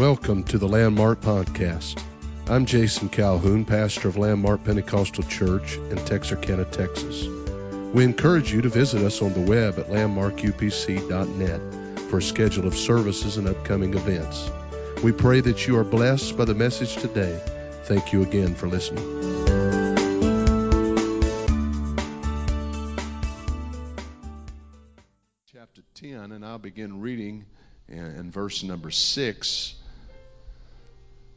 Welcome to the Landmark Podcast. I'm Jason Calhoun, pastor of Landmark Pentecostal Church in Texarkana, Texas. We encourage you to visit us on the web at landmarkupc.net for a schedule of services and upcoming events. We pray that you are blessed by the message today. Thank you again for listening. Chapter 10, and I'll begin reading in, verse number 6.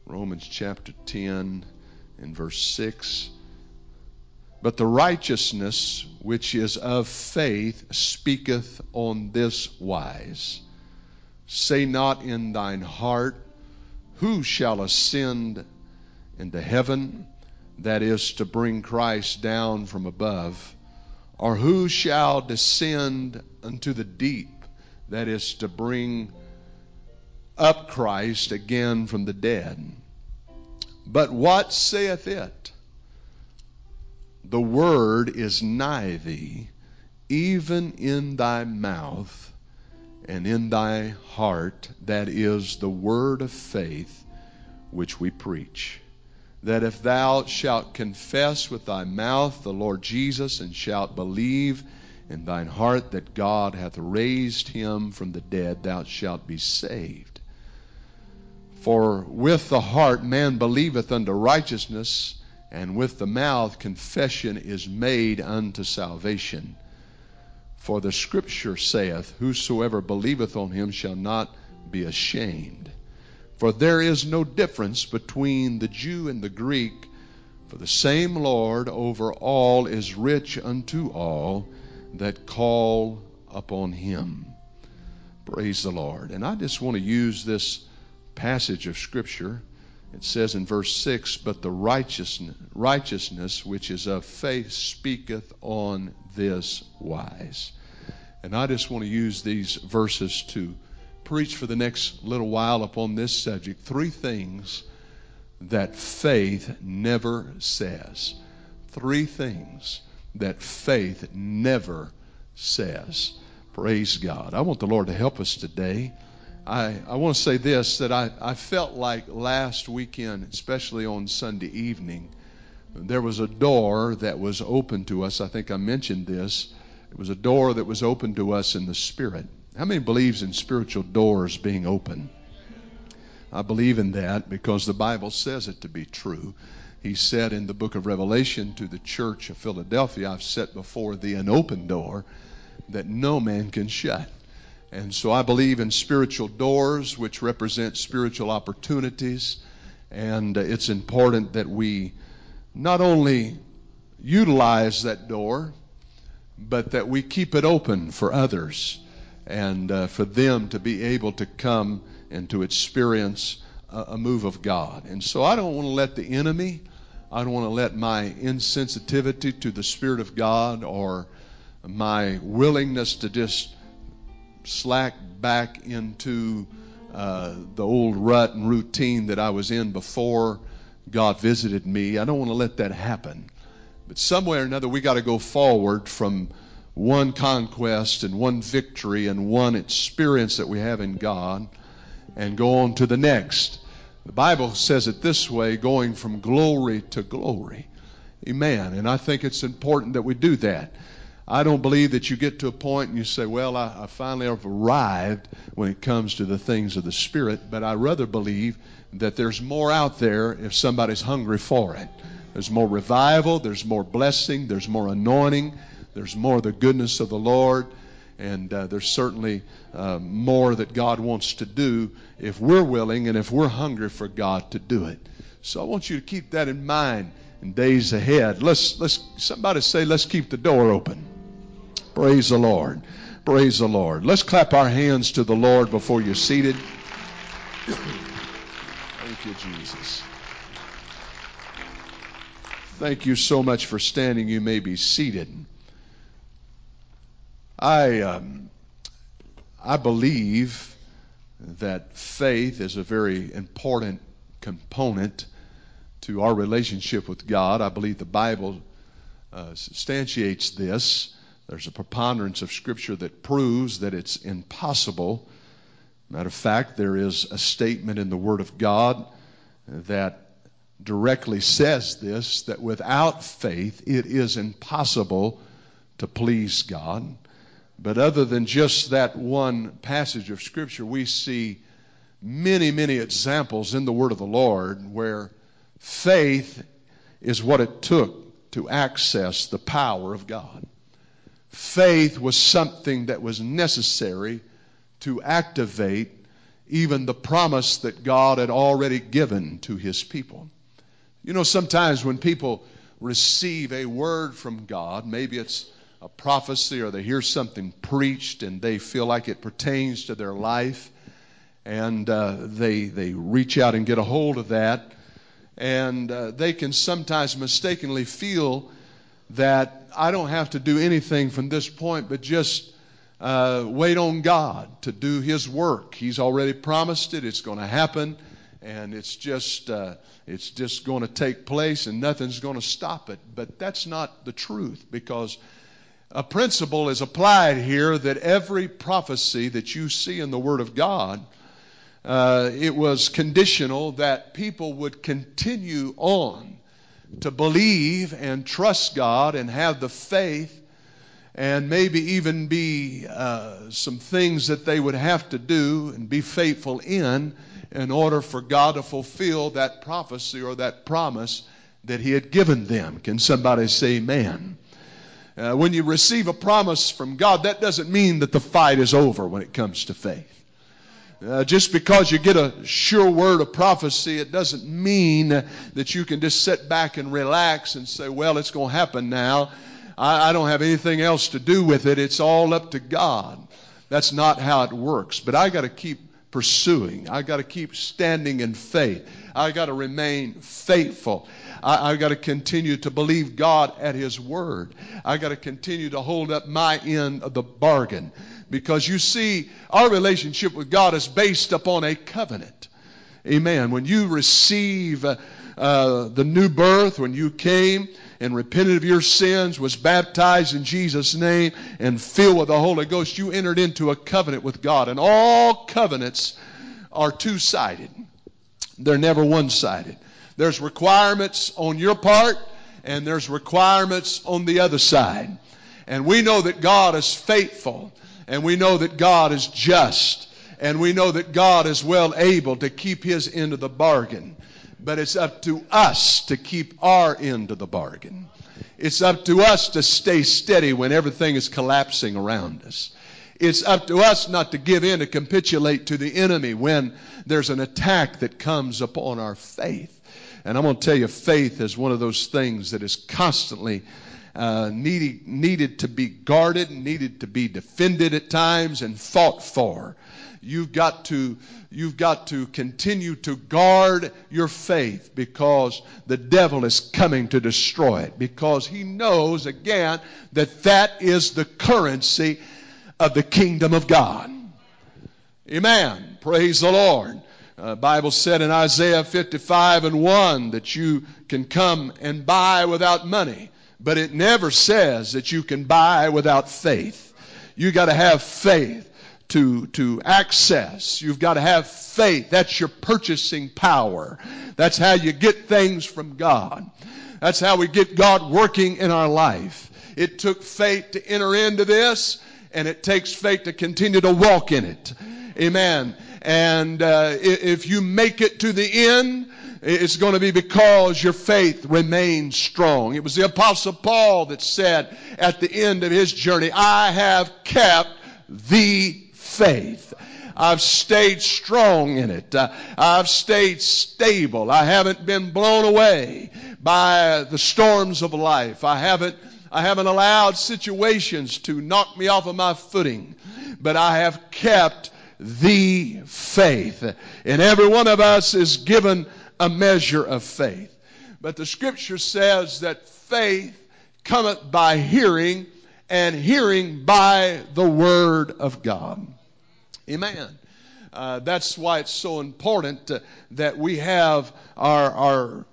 Romans chapter 10 and verse 6. But the righteousness which is of faith speaketh on this wise Say not in thine heart, Who shall ascend into heaven? That is to bring Christ down from above. Or who shall descend unto the deep? That is to bring up Christ again from the dead. But what saith it? The word is nigh thee, even in thy mouth and in thy heart. That is the word of faith which we preach. That if thou shalt confess with thy mouth the Lord Jesus, and shalt believe in thine heart that God hath raised him from the dead, thou shalt be saved. For with the heart man believeth unto righteousness, and with the mouth confession is made unto salvation. For the scripture saith, Whosoever believeth on him shall not be ashamed. For there is no difference between the Jew and the Greek, for the same Lord over all is rich unto all that call upon him. Praise the Lord. And I just want to use this passage of Scripture. It says in verse 6 But the righteousness, righteousness which is of faith speaketh on this wise. And I just want to use these verses to preach for the next little while upon this subject. Three things that faith never says. Three things that faith never says. Praise God. I want the Lord to help us today. I, I want to say this that I, I felt like last weekend, especially on Sunday evening, there was a door that was open to us. I think I mentioned this. It was a door that was open to us in the Spirit. How many believes in spiritual doors being open? I believe in that because the Bible says it to be true. He said in the book of Revelation to the church of Philadelphia, I've set before thee an open door that no man can shut. And so I believe in spiritual doors, which represent spiritual opportunities. And it's important that we not only utilize that door, but that we keep it open for others and uh, for them to be able to come and to experience a, a move of God. And so I don't want to let the enemy, I don't want to let my insensitivity to the Spirit of God or my willingness to just slack back into uh, the old rut and routine that I was in before God visited me. I don't want to let that happen. But somewhere or another, we got to go forward from one conquest and one victory and one experience that we have in God and go on to the next. The Bible says it this way going from glory to glory. Amen. And I think it's important that we do that. I don't believe that you get to a point and you say, Well, I, I finally have arrived when it comes to the things of the Spirit, but I rather believe that there's more out there if somebody's hungry for it. There's more revival, there's more blessing, there's more anointing, there's more of the goodness of the Lord, and uh, there's certainly uh, more that God wants to do if we're willing and if we're hungry for God to do it. So I want you to keep that in mind in days ahead. Let's let's somebody say let's keep the door open. Praise the Lord. Praise the Lord. Let's clap our hands to the Lord before you're seated. Thank you, Jesus. Thank you so much for standing. You may be seated. I, um, I believe that faith is a very important component to our relationship with God. I believe the Bible uh, substantiates this. There's a preponderance of Scripture that proves that it's impossible, Matter of fact, there is a statement in the Word of God that directly says this that without faith it is impossible to please God. But other than just that one passage of Scripture, we see many, many examples in the Word of the Lord where faith is what it took to access the power of God. Faith was something that was necessary to activate even the promise that God had already given to His people. You know, sometimes when people receive a word from God, maybe it's a prophecy or they hear something preached and they feel like it pertains to their life, and uh, they, they reach out and get a hold of that, and uh, they can sometimes mistakenly feel that I don't have to do anything from this point but just uh, wait on God to do His work. He's already promised it, it's going to happen, and it's just, uh, it's just going to take place, and nothing's going to stop it. But that's not the truth because a principle is applied here that every prophecy that you see in the Word of God. Uh, it was conditional that people would continue on to believe and trust God and have the faith and maybe even be uh, some things that they would have to do and be faithful in in order for God to fulfill that prophecy or that promise that He had given them. Can somebody say amen? Uh, when you receive a promise from God, that doesn't mean that the fight is over when it comes to faith. Uh, just because you get a sure word of prophecy, it doesn't mean that you can just sit back and relax and say, well, it's going to happen now. I, I don't have anything else to do with it. It's all up to God. That's not how it works. But I got to keep pursuing. I got to keep standing in faith. I got to remain faithful. I, I got to continue to believe God at His word. I got to continue to hold up my end of the bargain. Because you see, our relationship with God is based upon a covenant. Amen. When you receive uh, uh, the new birth, when you came and repented of your sins, was baptized in Jesus' name, and filled with the Holy Ghost, you entered into a covenant with God. And all covenants are two sided, they're never one sided. There's requirements on your part, and there's requirements on the other side. And we know that God is faithful and we know that God is just. And we know that God is well able to keep his end of the bargain. But it's up to us to keep our end of the bargain. It's up to us to stay steady when everything is collapsing around us. It's up to us not to give in to capitulate to the enemy when there's an attack that comes upon our faith. And I'm going to tell you, faith is one of those things that is constantly uh, needed, needed to be guarded, needed to be defended at times, and fought for. You've got to, you've got to continue to guard your faith because the devil is coming to destroy it. Because he knows, again, that that is the currency of the kingdom of God. Amen. Praise the Lord. Uh, Bible said in Isaiah 55 and 1 that you can come and buy without money. But it never says that you can buy without faith. You got to have faith to, to access. You've got to have faith. That's your purchasing power. That's how you get things from God. That's how we get God working in our life. It took faith to enter into this, and it takes faith to continue to walk in it. Amen. And uh, if you make it to the end, it's going to be because your faith remains strong. It was the Apostle Paul that said at the end of his journey, I have kept the faith. I've stayed strong in it. Uh, I've stayed stable. I haven't been blown away by the storms of life. I haven't, I haven't allowed situations to knock me off of my footing, but I have kept the faith. And every one of us is given a measure of faith. But the scripture says that faith cometh by hearing, and hearing by the word of God. Amen. Uh, that's why it's so important uh, that we have our, our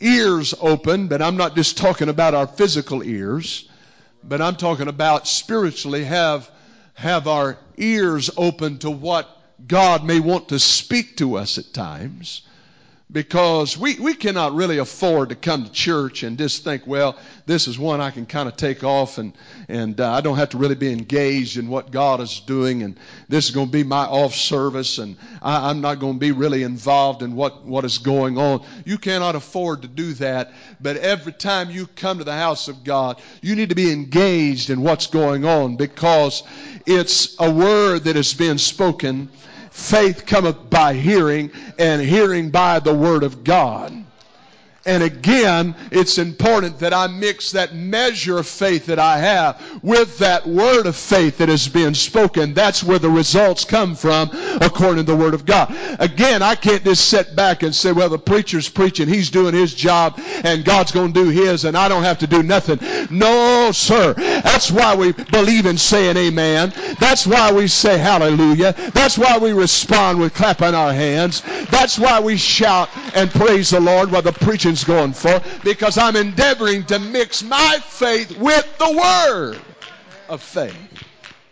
ears open, but I'm not just talking about our physical ears, but I'm talking about spiritually have, have our ears open to what God may want to speak to us at times because we, we cannot really afford to come to church and just think, well, this is one I can kind of take off and, and uh, I don't have to really be engaged in what God is doing and this is going to be my off service and I, I'm not going to be really involved in what, what is going on. You cannot afford to do that, but every time you come to the house of God, you need to be engaged in what's going on because it's a word that is being spoken faith cometh by hearing, and hearing by the word of God. And again, it's important that I mix that measure of faith that I have with that word of faith that is being spoken. That's where the results come from according to the word of God. Again, I can't just sit back and say, well, the preacher's preaching, he's doing his job, and God's going to do his, and I don't have to do nothing. No, sir. That's why we believe in saying amen. That's why we say hallelujah. That's why we respond with clapping our hands. That's why we shout and praise the Lord while the preaching going for because I'm endeavoring to mix my faith with the word of faith.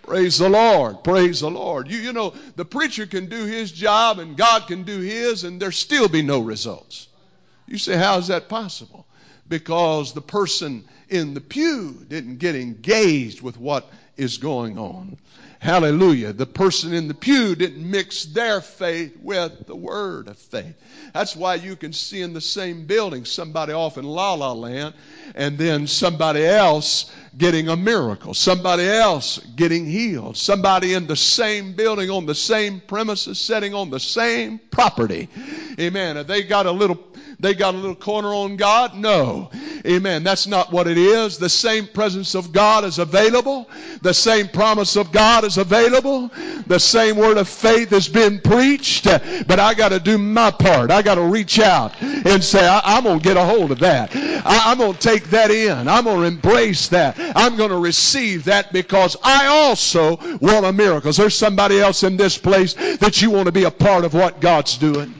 Praise the Lord. Praise the Lord. You, you know, the preacher can do his job and God can do his and there still be no results. You say, how is that possible? Because the person in the pew didn't get engaged with what is going on. Hallelujah. The person in the pew didn't mix their faith with the word of faith. That's why you can see in the same building somebody off in La La Land and then somebody else getting a miracle, somebody else getting healed, somebody in the same building on the same premises, sitting on the same property. Amen. They got a little they got a little corner on God? No. Amen. That's not what it is. The same presence of God is available. The same promise of God is available. The same word of faith has been preached. But I got to do my part. I got to reach out and say, I- am going to get a hold of that. I- I'm going to take that in. I'm going to embrace that. I'm going to receive that because I also want a miracle. Is there somebody else in this place that you want to be a part of what God's doing?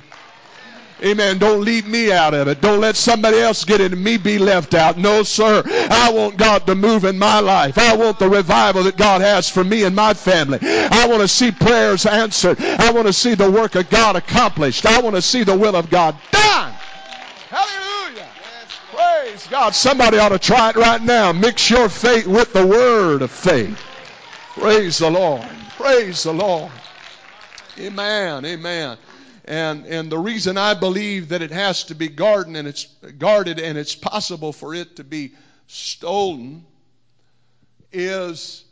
Amen. Don't leave me out of it. Don't let somebody else get it and me be left out. No, sir. I want God to move in my life. I want the revival that God has for me and my family. I want to see prayers answered. I want to see the work of God accomplished. I want to see the will of God done. Hallelujah. Praise God. Somebody ought to try it right now. Mix your faith with the word of faith. Praise the Lord. Praise the Lord. Amen. Amen. And, and the reason I believe that it has to be guarded and it's guarded and it's possible for it to be stolen is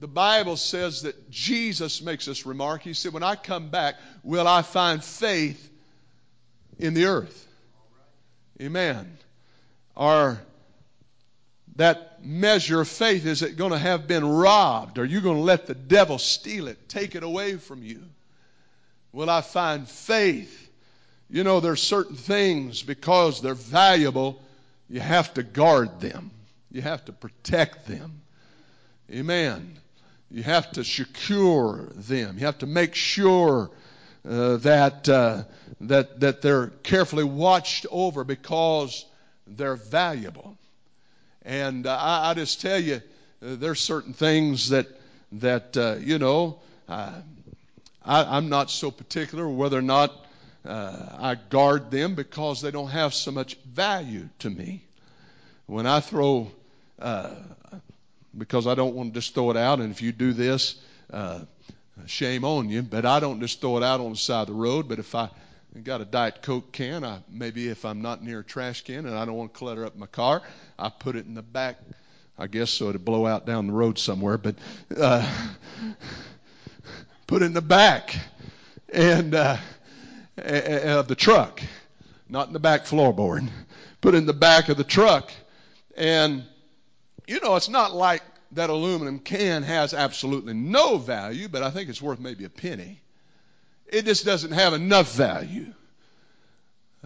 the Bible says that Jesus makes this remark. He said, When I come back, will I find faith in the earth? Amen. Or that measure of faith, is it going to have been robbed? Are you going to let the devil steal it, take it away from you? Will I find faith? You know, there's certain things because they're valuable, you have to guard them. You have to protect them. Amen. You have to secure them. You have to make sure uh, that uh, that that they're carefully watched over because they're valuable. And uh, I, I, just tell you, uh, there's certain things that that uh, you know. Uh, I, am not so particular whether or not uh, I guard them because they don't have so much value to me. When I throw, uh, because I don't want to just throw it out, and if you do this, uh, shame on you, but I don't just throw it out on the side of the road. But if I got a Diet Coke can, I, maybe if I'm not near a trash can and I don't want to clutter up my car, I put it in the back, I guess, so it'd blow out down the road somewhere. But. Put in the back and uh, of the truck, not in the back floorboard. Put in the back of the truck, and you know it's not like that aluminum can has absolutely no value, but I think it's worth maybe a penny. It just doesn't have enough value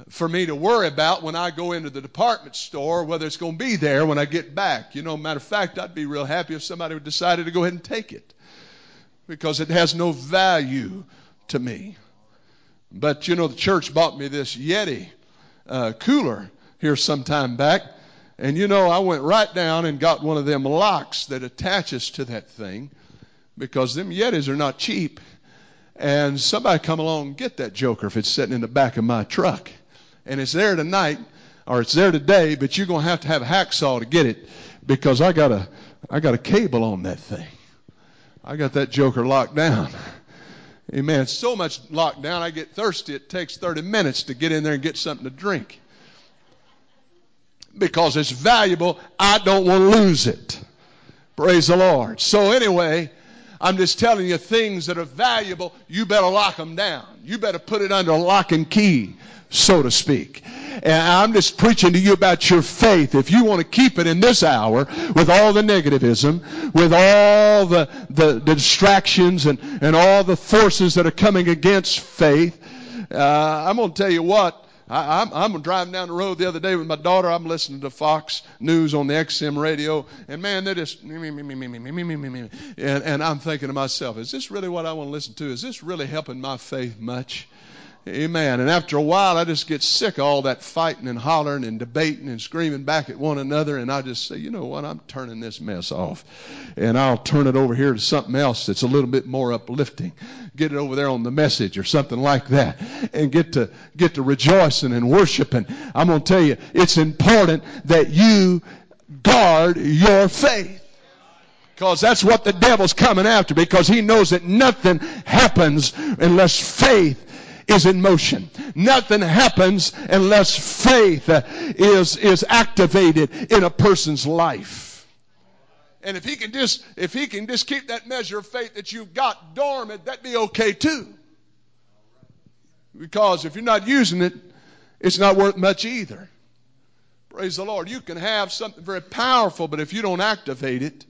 for me to worry about when I go into the department store, whether it's going to be there when I get back. You know, matter of fact, I'd be real happy if somebody would decided to go ahead and take it because it has no value to me. But you know, the church bought me this Yeti uh, cooler here some time back. And you know, I went right down and got one of them locks that attaches to that thing. because them Yetis are not cheap. And somebody come along and get that joker if it's sitting in the back of my truck. And it's there tonight or it's there today, but you're going to have to have a hacksaw to get it because I got a I got a cable on that thing. I got that joker locked down. Amen. So much locked down, I get thirsty. It takes 30 minutes to get in there and get something to drink. Because it's valuable, I don't want to lose it. Praise the Lord. So, anyway, I'm just telling you things that are valuable, you better lock them down. You better put it under lock and key, so to speak. And I'm just preaching to you about your faith. If you want to keep it in this hour with all the negativism, with all the, the, the distractions and, and all the forces that are coming against faith, uh, I'm going to tell you what, I, am I'm, I'm driving down the road the other day with my daughter. I'm listening to Fox News on the XM radio, and man, they're just me, me, me, me, me, me, me, me, me, me. And, and I'm thinking to myself, is this really what I want to listen to? Is this really helping my faith much? Amen. And after a while, I just get sick of all that fighting and hollering and debating and screaming back at one another. And I just say, you know what? I'm turning this mess off. And I'll turn it over here to something else that's a little bit more uplifting. Get it over there on the message or something like that. And get to, get to rejoicing and worshiping. I'm going to tell you, it's important that you guard your faith. Because that's what the devil's coming after because he knows that nothing happens unless faith is in motion. Nothing happens unless faith is, is activated in a person's life. And if he can just if he can just keep that measure of faith that you've got dormant, that'd be okay too. Because if you're not using it, it's not worth much either. Praise the Lord. You can have something very powerful, but if you don't activate it,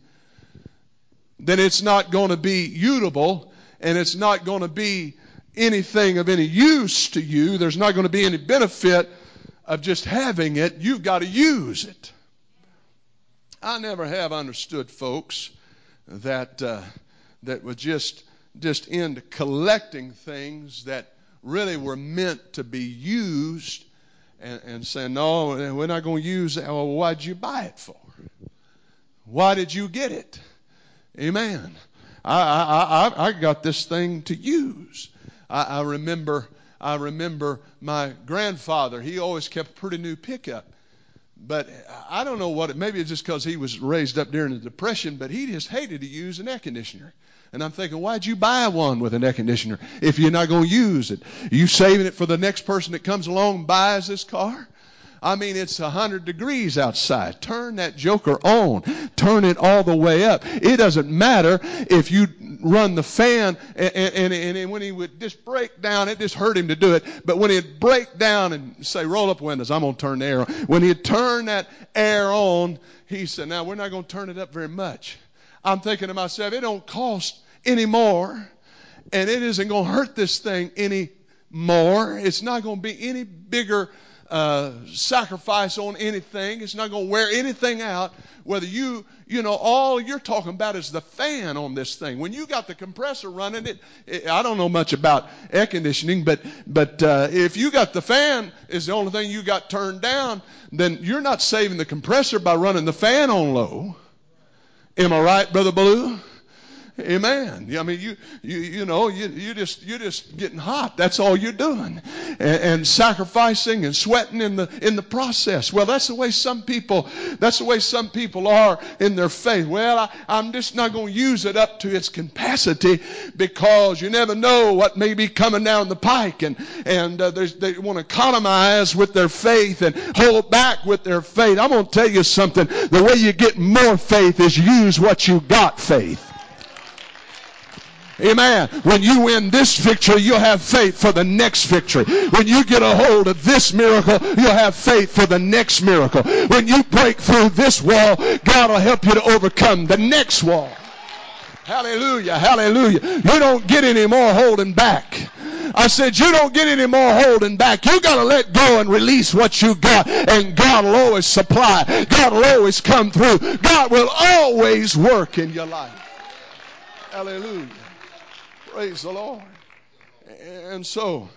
then it's not going to be usable and it's not going to be anything of any use to you, there's not going to be any benefit of just having it. You've got to use it. I never have understood folks that uh, that were just just into collecting things that really were meant to be used and, and saying, no, we're not going to use it. Well, why'd you buy it for? Why did you get it? Amen. I, I, I, I got this thing to use. I, I remember I remember my grandfather. He always kept a pretty new pickup. But I don't know what it maybe it's just because he was raised up during the depression, but he just hated to use an air conditioner. And I'm thinking, why'd you buy one with an air conditioner if you're not going to use it? Are you saving it for the next person that comes along and buys this car? I mean, it's a 100 degrees outside. Turn that joker on. Turn it all the way up. It doesn't matter if you run the fan and, and, and, and when he would just break down, it just hurt him to do it. But when he'd break down and say, roll up windows, I'm going to turn the air on. When he'd turn that air on, he said, now we're not going to turn it up very much. I'm thinking to myself, it don't cost any more and it isn't going to hurt this thing any more. It's not going to be any bigger uh, sacrifice on anything. It's not going to wear anything out. Whether you, you know, all you're talking about is the fan on this thing. When you got the compressor running, it, it I don't know much about air conditioning, but but uh, if you got the fan is the only thing you got turned down, then you're not saving the compressor by running the fan on low. Am I right, brother Blue? Amen. I mean, you, you, you know, you, you just, you're just getting hot. That's all you're doing. And, and, sacrificing and sweating in the, in the process. Well, that's the way some people, that's the way some people are in their faith. Well, I, I'm just not going to use it up to its capacity because you never know what may be coming down the pike. And, and uh, they want to economize with their faith and hold back with their faith. I'm going to tell you something. The way you get more faith is use what you got faith. Amen. When you win this victory, you'll have faith for the next victory. When you get a hold of this miracle, you'll have faith for the next miracle. When you break through this wall, God will help you to overcome the next wall. Hallelujah. Hallelujah. You don't get any more holding back. I said, you don't get any more holding back. You got to let go and release what you got. And God will always supply. God will always come through. God will always work in your life. Hallelujah. Praise the Lord. And so,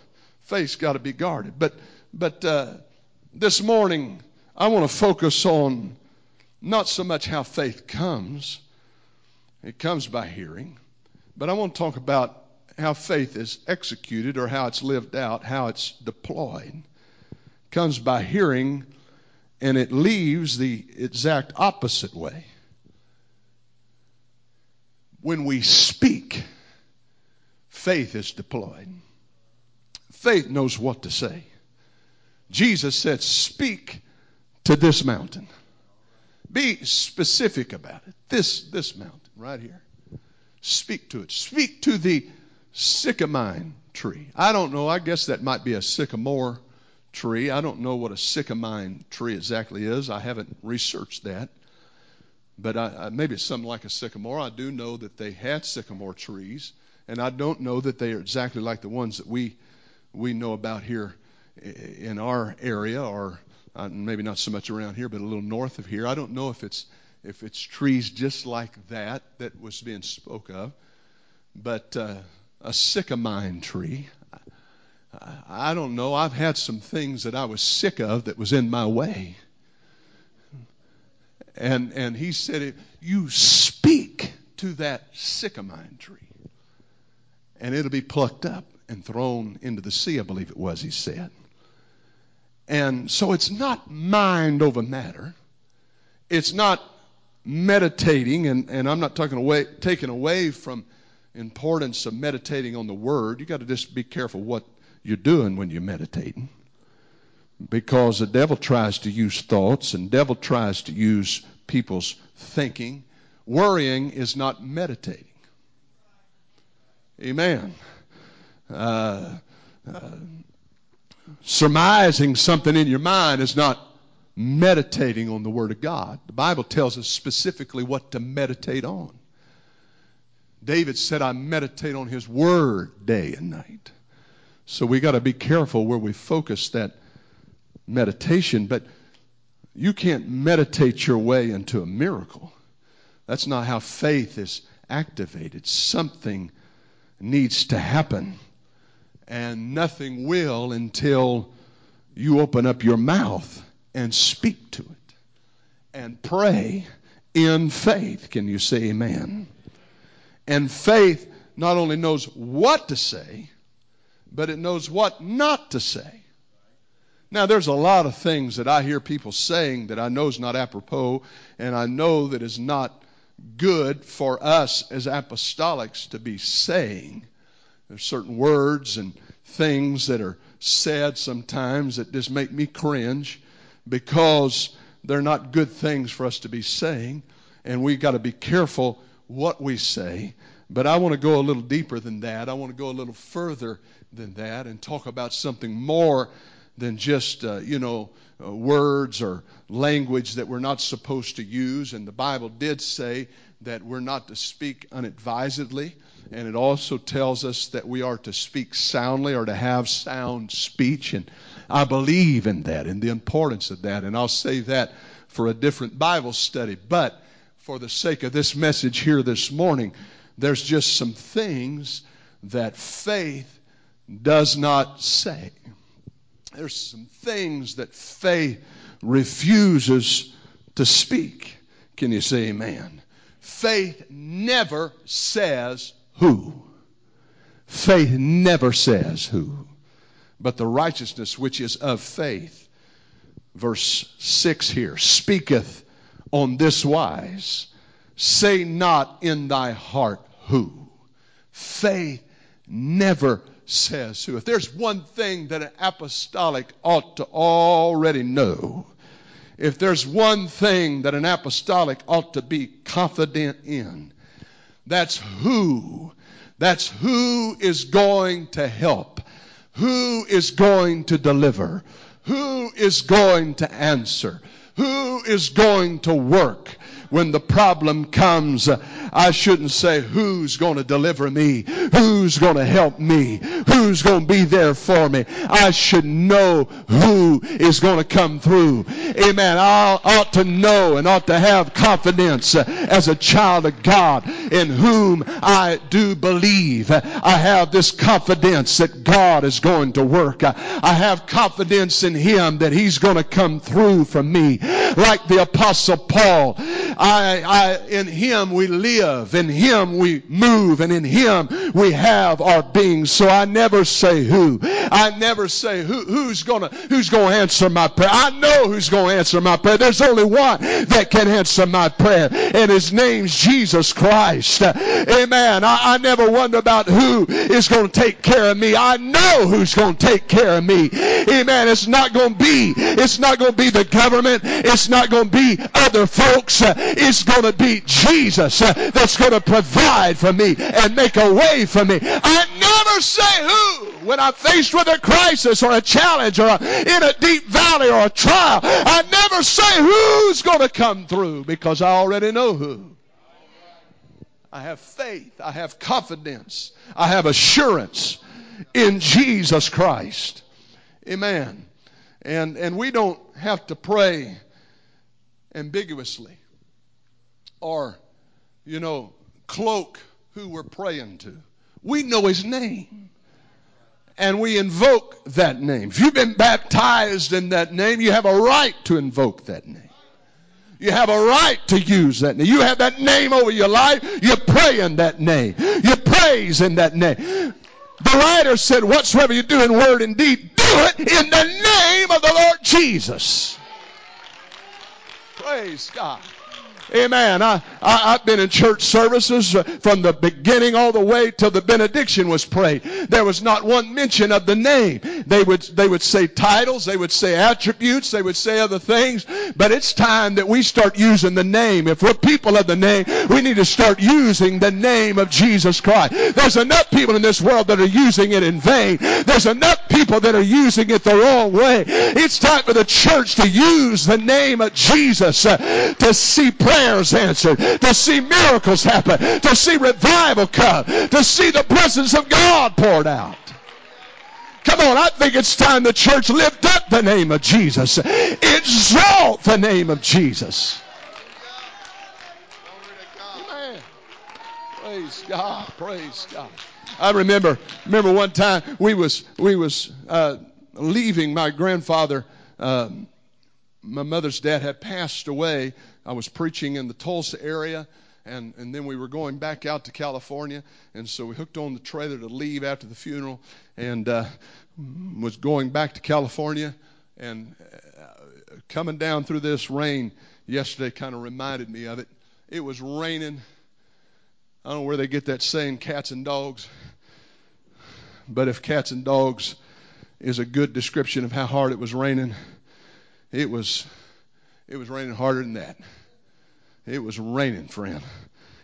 faith's got to be guarded. But, but uh, this morning, I want to focus on not so much how faith comes. It comes by hearing. But I want to talk about how faith is executed or how it's lived out, how it's deployed. It comes by hearing, and it leaves the exact opposite way. When we speak, faith is deployed. Faith knows what to say. Jesus said, Speak to this mountain. Be specific about it. This, this mountain right here. Speak to it. Speak to the sycamine tree. I don't know. I guess that might be a sycamore tree. I don't know what a sycamine tree exactly is. I haven't researched that. But I, I, maybe it's something like a sycamore. I do know that they had sycamore trees, and I don't know that they are exactly like the ones that we we know about here in our area, or uh, maybe not so much around here, but a little north of here. I don't know if it's if it's trees just like that that was being spoke of, but uh, a sycamine tree. I don't know. I've had some things that I was sick of that was in my way. And and he said, "You speak to that sycamine tree, and it'll be plucked up and thrown into the sea." I believe it was. He said. And so it's not mind over matter. It's not meditating, and, and I'm not talking away, taking away from importance of meditating on the Word. You've got to just be careful what you're doing when you're meditating, because the devil tries to use thoughts, and devil tries to use people's thinking. Worrying is not meditating. Amen. Uh, uh, surmising something in your mind is not meditating on the Word of God. The Bible tells us specifically what to meditate on. David said, I meditate on His Word day and night. So we got to be careful where we focus that meditation, but you can't meditate your way into a miracle. That's not how faith is activated. Something needs to happen, and nothing will until you open up your mouth and speak to it and pray in faith. Can you say amen? And faith not only knows what to say, but it knows what not to say. Now, there's a lot of things that I hear people saying that I know is not apropos, and I know that is not good for us as apostolics to be saying. There's certain words and things that are said sometimes that just make me cringe because they're not good things for us to be saying, and we've got to be careful what we say. But I want to go a little deeper than that. I want to go a little further than that and talk about something more than just, uh, you know, uh, words or language that we're not supposed to use. And the Bible did say that we're not to speak unadvisedly. And it also tells us that we are to speak soundly or to have sound speech. And I believe in that and the importance of that. And I'll say that for a different Bible study. But for the sake of this message here this morning, there's just some things that faith does not say. There's some things that faith refuses to speak. Can you say amen? Faith never says who. Faith never says who but the righteousness which is of faith. Verse 6 here speaketh on this wise say not in thy heart who. Faith never says who. If there's one thing that an apostolic ought to already know, if there's one thing that an apostolic ought to be confident in, that's who. That's who is going to help. Who is going to deliver? Who is going to answer? Who is going to work? when the problem comes, I shouldn't say, Who's going to deliver me? Who's going to help me? Who's going to be there for me? I should know who is going to come through. Amen. I ought to know and ought to have confidence as a child of God in whom I do believe. I have this confidence that God is going to work. I have confidence in Him that He's going to come through for me. Like the apostle Paul. I, I, in him we live, in him we move, and in him we have our being. So I never say who. I never say who, who's gonna, who's gonna answer my prayer. I know who's gonna answer my prayer. There's only one that can answer my prayer, and his name's Jesus Christ. Amen. I, I never wonder about who is gonna take care of me. I know who's gonna take care of me. Amen. It's not gonna be, it's not gonna be the government. It's not gonna be other folks. It's gonna be Jesus that's gonna provide for me and make a way for me. I never say who when I'm faced with a crisis or a challenge or a, in a deep valley or a trial. I never say who's going to come through because I already know who. I have faith. I have confidence. I have assurance in Jesus Christ. Amen. And, and we don't have to pray ambiguously or, you know, cloak who we're praying to. We know his name. And we invoke that name. If you've been baptized in that name, you have a right to invoke that name. You have a right to use that name. You have that name over your life. You pray in that name. You praise in that name. The writer said, Whatsoever you do in word and deed, do it in the name of the Lord Jesus. Praise God. Amen. I, I, have been in church services from the beginning all the way till the benediction was prayed. There was not one mention of the name. They would, they would say titles, they would say attributes, they would say other things, but it's time that we start using the name. If we're people of the name, we need to start using the name of Jesus Christ. There's enough people in this world that are using it in vain. There's enough people that are using it the wrong way. It's time for the church to use the name of Jesus uh, to see prayers answered, to see miracles happen, to see revival come, to see the presence of God poured out. Come on, I think it's time the church lift up the name of Jesus. Exalt the name of Jesus. Praise God. Praise God. I remember remember one time we was we was uh, leaving my grandfather. Uh, my mother's dad had passed away I was preaching in the Tulsa area, and, and then we were going back out to California, and so we hooked on the trailer to leave after the funeral, and uh, was going back to California, and uh, coming down through this rain yesterday kind of reminded me of it. It was raining. I don't know where they get that saying, cats and dogs, but if cats and dogs is a good description of how hard it was raining, it was it was raining harder than that. It was raining, friend.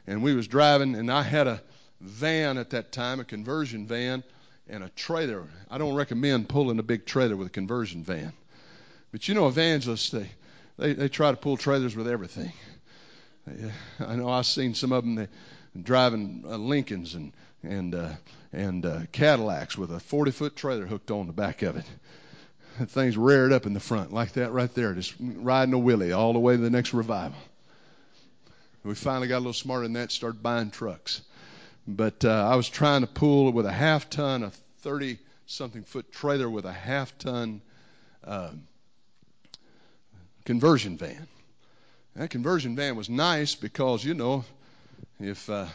And we was driving, and I had a van at that time, a conversion van, and a trailer. I don't recommend pulling a big trailer with a conversion van. But you know, evangelists, they, they, they try to pull trailers with everything. I know I've seen some of them they, driving uh, Lincolns and, and, uh, and uh, Cadillacs with a 40 foot trailer hooked on the back of it. Thing's reared up in the front, like that right there, just riding a willy all the way to the next revival. We finally got a little smarter than that, started buying trucks. But uh, I was trying to pull with a half ton, a 30 something foot trailer with a half ton uh, conversion van. That conversion van was nice because, you know, if uh,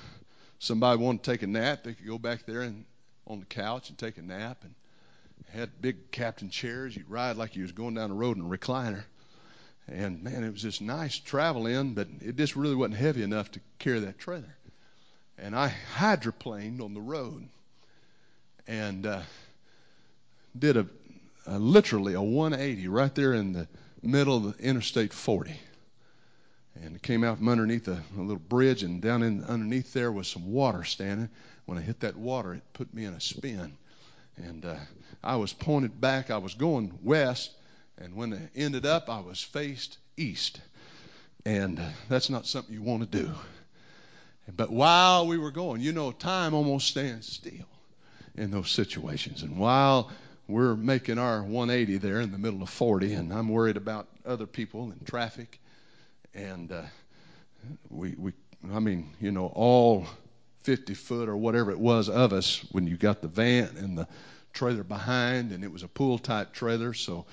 somebody wanted to take a nap, they could go back there and on the couch and take a nap. And had big captain chairs. You'd ride like you was going down the road in a recliner. And man, it was just nice travel in, but it just really wasn't heavy enough to carry that trailer. And I hydroplaned on the road and uh, did a, a literally a 180 right there in the middle of the Interstate 40 and it came out from underneath a, a, little bridge, and down in underneath there was some water standing. When I hit that water, it put me in a spin, and uh, I was pointed back. I was going west, and when it ended up, I was faced east. And that's not something you want to do. But while we were going, you know, time almost stands still in those situations. And while we're making our 180 there in the middle of 40, and I'm worried about other people and traffic, and uh, we, we, I mean, you know, all 50 foot or whatever it was of us when you got the van and the trailer behind, and it was a pool type trailer, so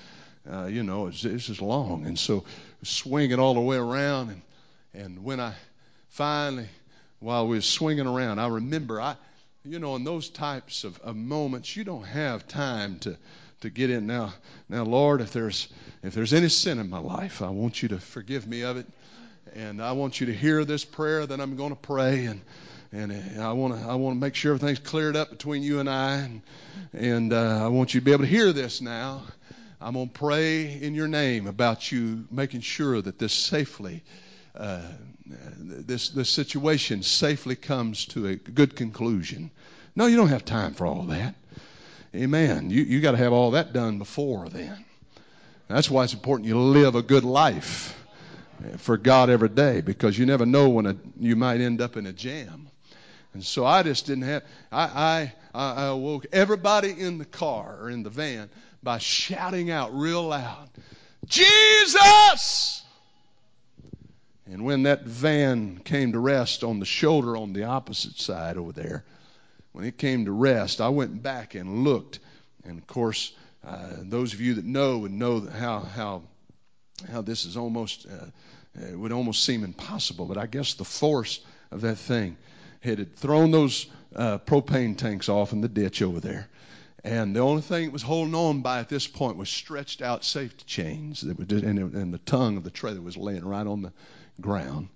uh, you know, it's, it's just long. And so swinging all the way around. And, and when I finally, while we were swinging around, I remember, I, you know, in those types of, of moments, you don't have time to, to get in now. Now, Lord, if there's if there's any sin in my life, I want you to forgive me of it, and I want you to hear this prayer that I'm going to pray, and and I want to I want to make sure everything's cleared up between you and I, and, and uh, I want you to be able to hear this now. I'm going to pray in your name about you making sure that this safely, uh, this this situation safely comes to a good conclusion. No, you don't have time for all that. Amen. You you got to have all that done before then. That's why it's important you live a good life for God every day because you never know when a, you might end up in a jam. And so I just didn't have. I I I woke everybody in the car or in the van by shouting out real loud, Jesus! And when that van came to rest on the shoulder on the opposite side over there, when it came to rest, I went back and looked. And of course, uh, those of you that know would know how how how this is almost uh, it would almost seem impossible. But I guess the force of that thing had thrown those uh, propane tanks off in the ditch over there. And the only thing it was holding on by at this point was stretched out safety chains that were, and, and the tongue of the trailer was laying right on the ground.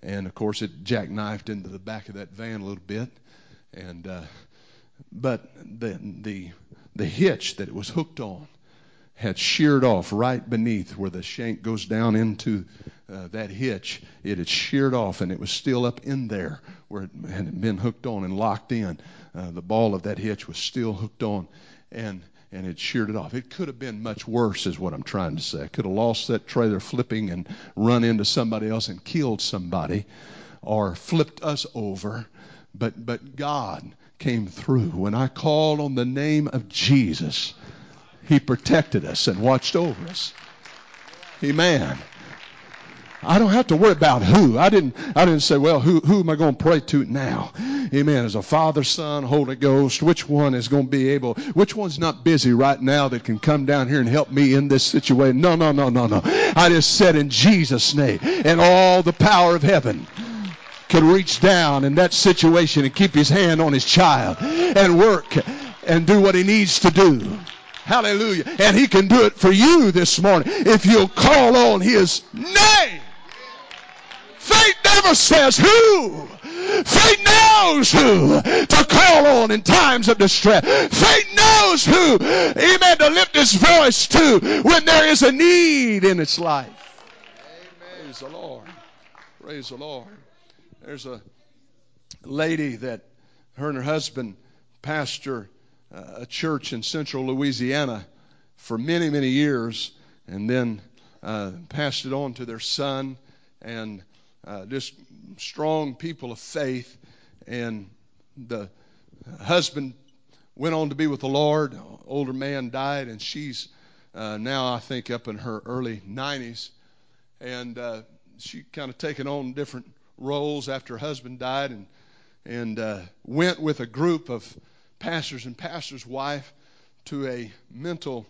And of course, it jackknifed into the back of that van a little bit. And uh, but the the the hitch that it was hooked on had sheared off right beneath where the shank goes down into uh, that hitch. It had sheared off, and it was still up in there where it had been hooked on and locked in. Uh, the ball of that hitch was still hooked on, and and it sheared it off. It could have been much worse, is what I'm trying to say. I could have lost that trailer flipping and run into somebody else and killed somebody, or flipped us over. But but God came through when I called on the name of Jesus. He protected us and watched over us. Amen. I don't have to worry about who. I didn't. I didn't say, well, who who am I going to pray to now? Amen. As a Father, Son, Holy Ghost, which one is going to be able? Which one's not busy right now that can come down here and help me in this situation? No, no, no, no, no. I just said in Jesus' name, and all the power of heaven can reach down in that situation and keep his hand on his child and work and do what he needs to do. Hallelujah. And he can do it for you this morning if you'll call on his name. Never says who. Faith knows who to call on in times of distress. Faith knows who, amen, to lift his voice to when there is a need in its life. Amen. Praise the Lord. Praise the Lord. There's a lady that her and her husband pastor a church in central Louisiana for many, many years and then uh, passed it on to their son and uh, just strong people of faith. And the husband went on to be with the Lord. Older man died, and she's uh, now, I think, up in her early 90s. And uh, she kind of taken on different roles after her husband died and, and uh, went with a group of pastors and pastor's wife to a mental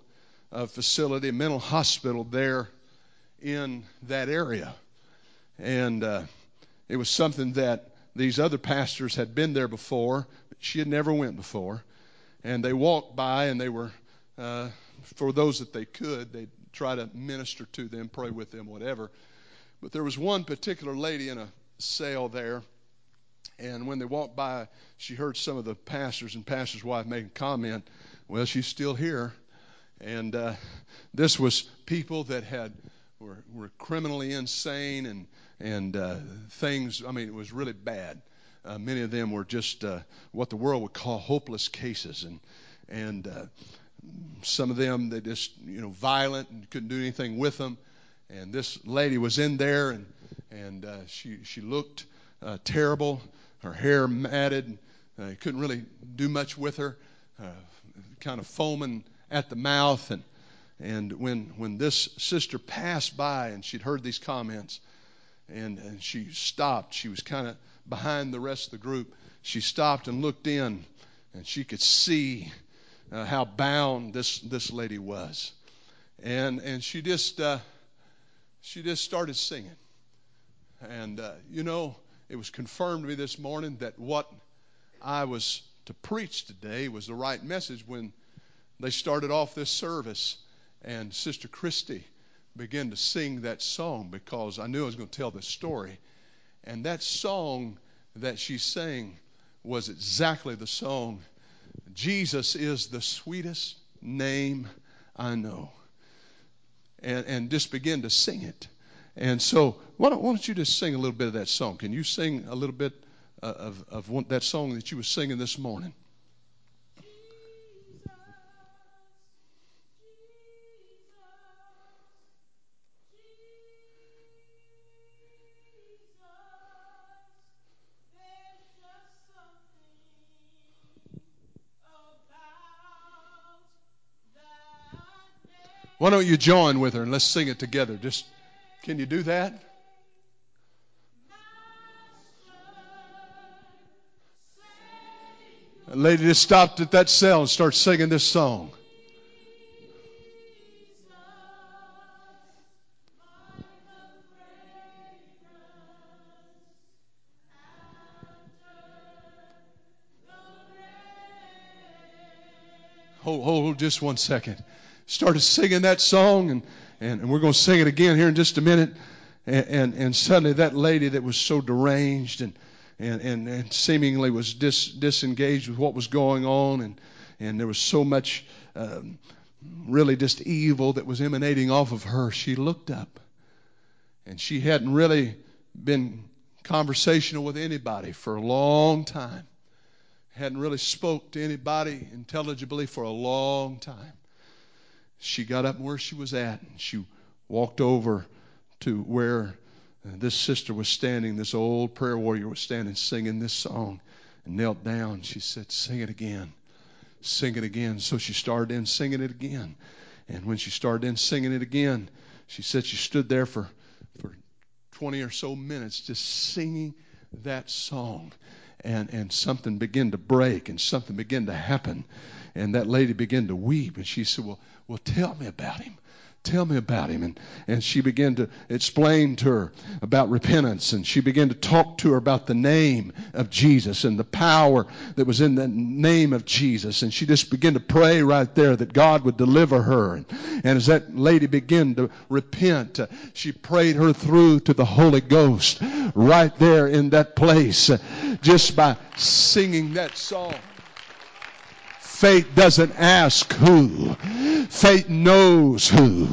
uh, facility, a mental hospital there in that area. And uh, it was something that these other pastors had been there before, but she had never went before. And they walked by and they were, uh, for those that they could, they'd try to minister to them, pray with them, whatever. But there was one particular lady in a cell there and when they walked by, she heard some of the pastors and pastors' wife making comment, well, she's still here. And uh, this was people that had were, were criminally insane and and uh, things. I mean, it was really bad. Uh, many of them were just uh, what the world would call hopeless cases, and and uh, some of them they just you know violent and couldn't do anything with them. And this lady was in there, and and uh, she she looked uh, terrible her hair matted. Uh, couldn't really do much with her, kind of foaming at the mouth. And, and when, when this sister passed by and she'd heard these comments, and, and she stopped, she was kind of behind the rest of the group. She stopped and looked in, and she could see uh, how bound this, this lady was. and and she just uh, she just started singing, and uh, you know it was confirmed to me this morning that what I was to preach today was the right message when they started off this service and Sister Christy began to sing that song because I knew I was going to tell this story. And that song that she sang was exactly the song Jesus is the sweetest name I know. And, and just begin to sing it. And so, why don't, why don't you just sing a little bit of that song? Can you sing a little bit uh, of, of one, that song that you were singing this morning? Don't you join with her and let's sing it together? Just can you do that? A lady just stopped at that cell and started singing this song. Hold, hold just one second started singing that song, and, and, and we're going to sing it again here in just a minute. And, and, and suddenly that lady that was so deranged and, and, and, and seemingly was dis, disengaged with what was going on, and, and there was so much um, really just evil that was emanating off of her, she looked up. And she hadn't really been conversational with anybody for a long time. Hadn't really spoke to anybody intelligibly for a long time she got up where she was at and she walked over to where this sister was standing, this old prayer warrior was standing singing this song and knelt down. She said, Sing it again. Sing it again. So she started in singing it again. And when she started in singing it again, she said she stood there for, for 20 or so minutes just singing that song. And, and something began to break and something began to happen. And that lady began to weep. And she said, Well, well, tell me about him. Tell me about him. And, and she began to explain to her about repentance. And she began to talk to her about the name of Jesus and the power that was in the name of Jesus. And she just began to pray right there that God would deliver her. And, and as that lady began to repent, uh, she prayed her through to the Holy Ghost right there in that place uh, just by singing that song. Faith doesn't ask who. Faith knows who.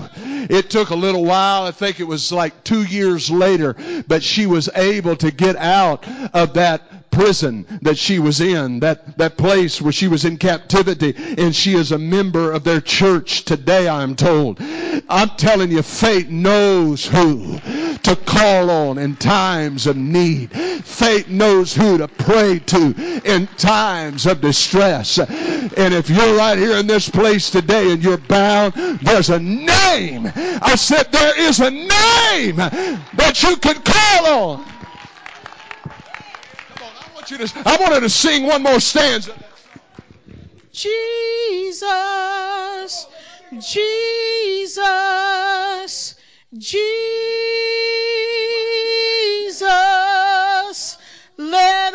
It took a little while. I think it was like two years later, but she was able to get out of that prison that she was in, that, that place where she was in captivity, and she is a member of their church today, I'm told. I'm telling you, faith knows who to call on in times of need. Faith knows who to pray to in times of distress. And if you're right here in this place today and you're bound, there's a name. I said there is a name that you can call on. Come on, I want you to I wanted to sing one more stanza. Jesus, Jesus, Jesus, let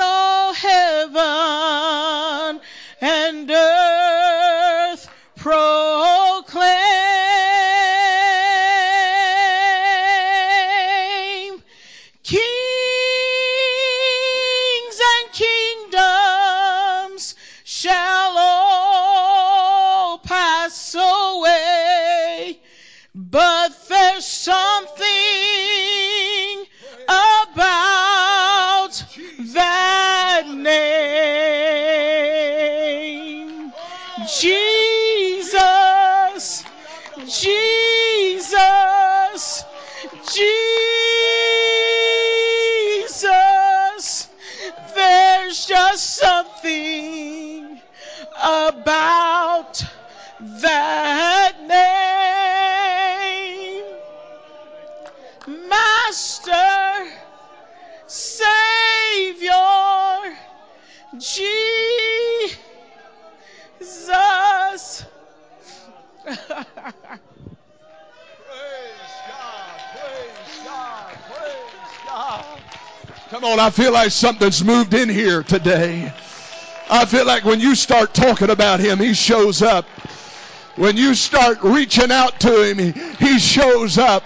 On, I feel like something's moved in here today. I feel like when you start talking about him, he shows up. When you start reaching out to him, he, shows up.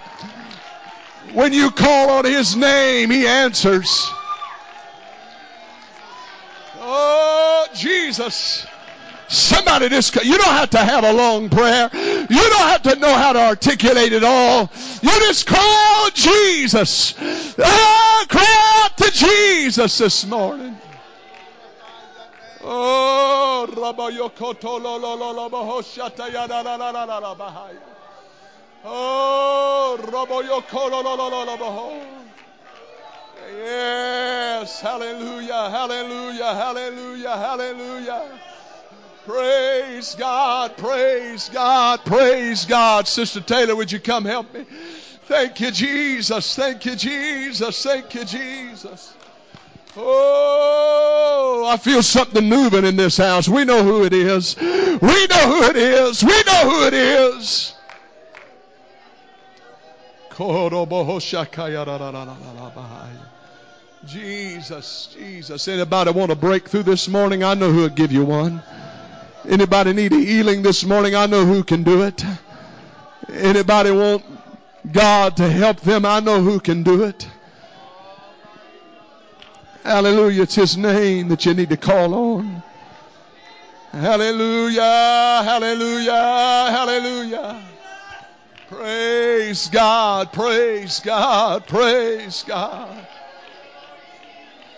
When you call on his name, he answers. Oh, Jesus. Somebody just, you don't have to have a long prayer. You don't have to know how to articulate it all. You just call Jesus. Ah, cry out to Jesus this morning. Oh. Oh. Yes, hallelujah, hallelujah, hallelujah, hallelujah. Praise God, praise God, praise God. Sister Taylor, would you come help me? Thank you, Jesus. Thank you, Jesus. Thank you, Jesus. Oh, I feel something moving in this house. We know who it is. We know who it is. We know who it is. Jesus, Jesus. Anybody want a breakthrough this morning? I know who'll give you one. Anybody need a healing this morning? I know who can do it. Anybody want God to help them? I know who can do it. Hallelujah. It's His name that you need to call on. Hallelujah. Hallelujah. Hallelujah. Praise God. Praise God. Praise God.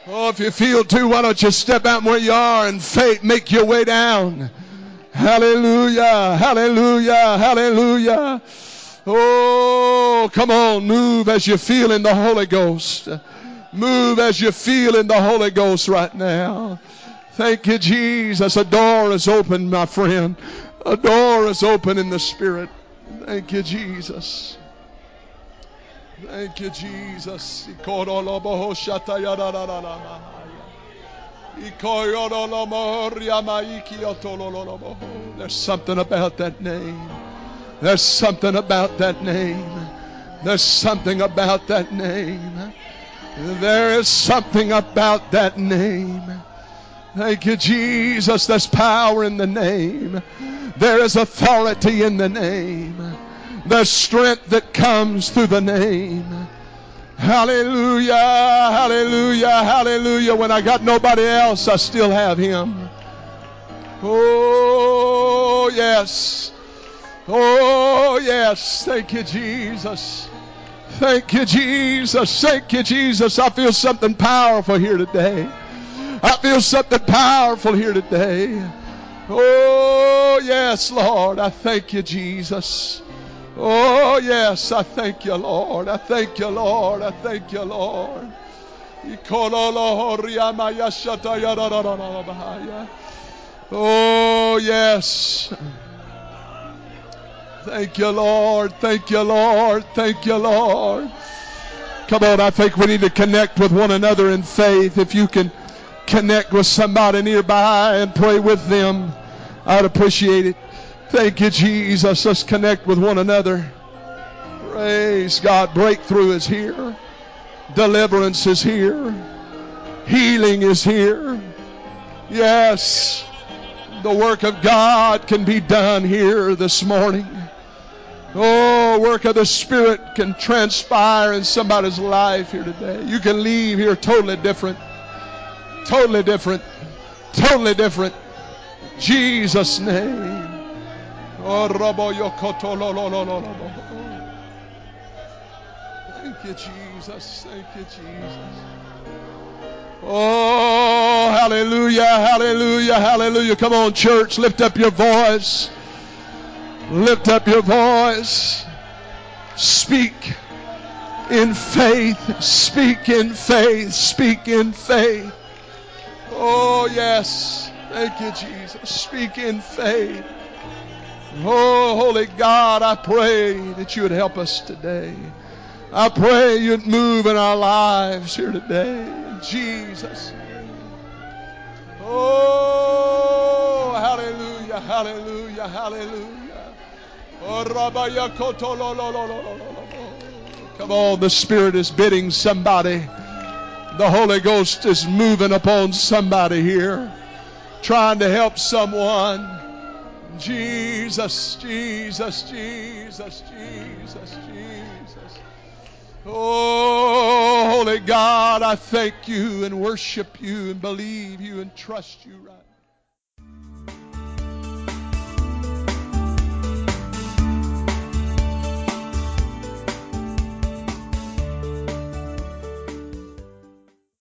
Oh, if you feel too, why don't you step out where you are and faith make your way down? Hallelujah. Hallelujah. Hallelujah. Oh, come on, move as you feel in the Holy Ghost. Move as you feel in the Holy Ghost right now. Thank you, Jesus. A door is open, my friend. A door is open in the Spirit. Thank you, Jesus. Thank you, Jesus. There's something about that name. There's something about that name. There's something about that name. There is something about that name. Thank you, Jesus. There's power in the name. There is authority in the name. There's strength that comes through the name. Hallelujah, hallelujah, hallelujah. When I got nobody else, I still have Him. Oh, yes. Oh, yes. Thank you, Jesus. Thank you, Jesus. Thank you, Jesus. I feel something powerful here today. I feel something powerful here today. Oh, yes, Lord. I thank you, Jesus. Oh, yes, I thank you, Lord. I thank you, Lord. I thank you, Lord. Oh, yes. Thank you, Lord. Thank you, Lord. Thank you, Lord. Come on, I think we need to connect with one another in faith. If you can connect with somebody nearby and pray with them, I'd appreciate it. Thank you, Jesus. Let's connect with one another. Praise God. Breakthrough is here. Deliverance is here. Healing is here. Yes. The work of God can be done here this morning. Oh, work of the Spirit can transpire in somebody's life here today. You can leave here totally different. Totally different. Totally different. Jesus' name. Oh, Thank you, Jesus. Thank you, Jesus. Oh, hallelujah, hallelujah, hallelujah. Come on, church, lift up your voice. Lift up your voice. Speak in faith. Speak in faith. Speak in faith. Oh, yes. Thank you, Jesus. Speak in faith. Oh, Holy God, I pray that you would help us today. I pray you'd move in our lives here today. In Jesus'. Oh, hallelujah, hallelujah, hallelujah. Come on, the Spirit is bidding somebody The Holy Ghost is moving upon somebody here, trying to help someone. Jesus, Jesus, Jesus, Jesus, Jesus. Oh, Holy God, I thank you and worship you and believe you and trust you right.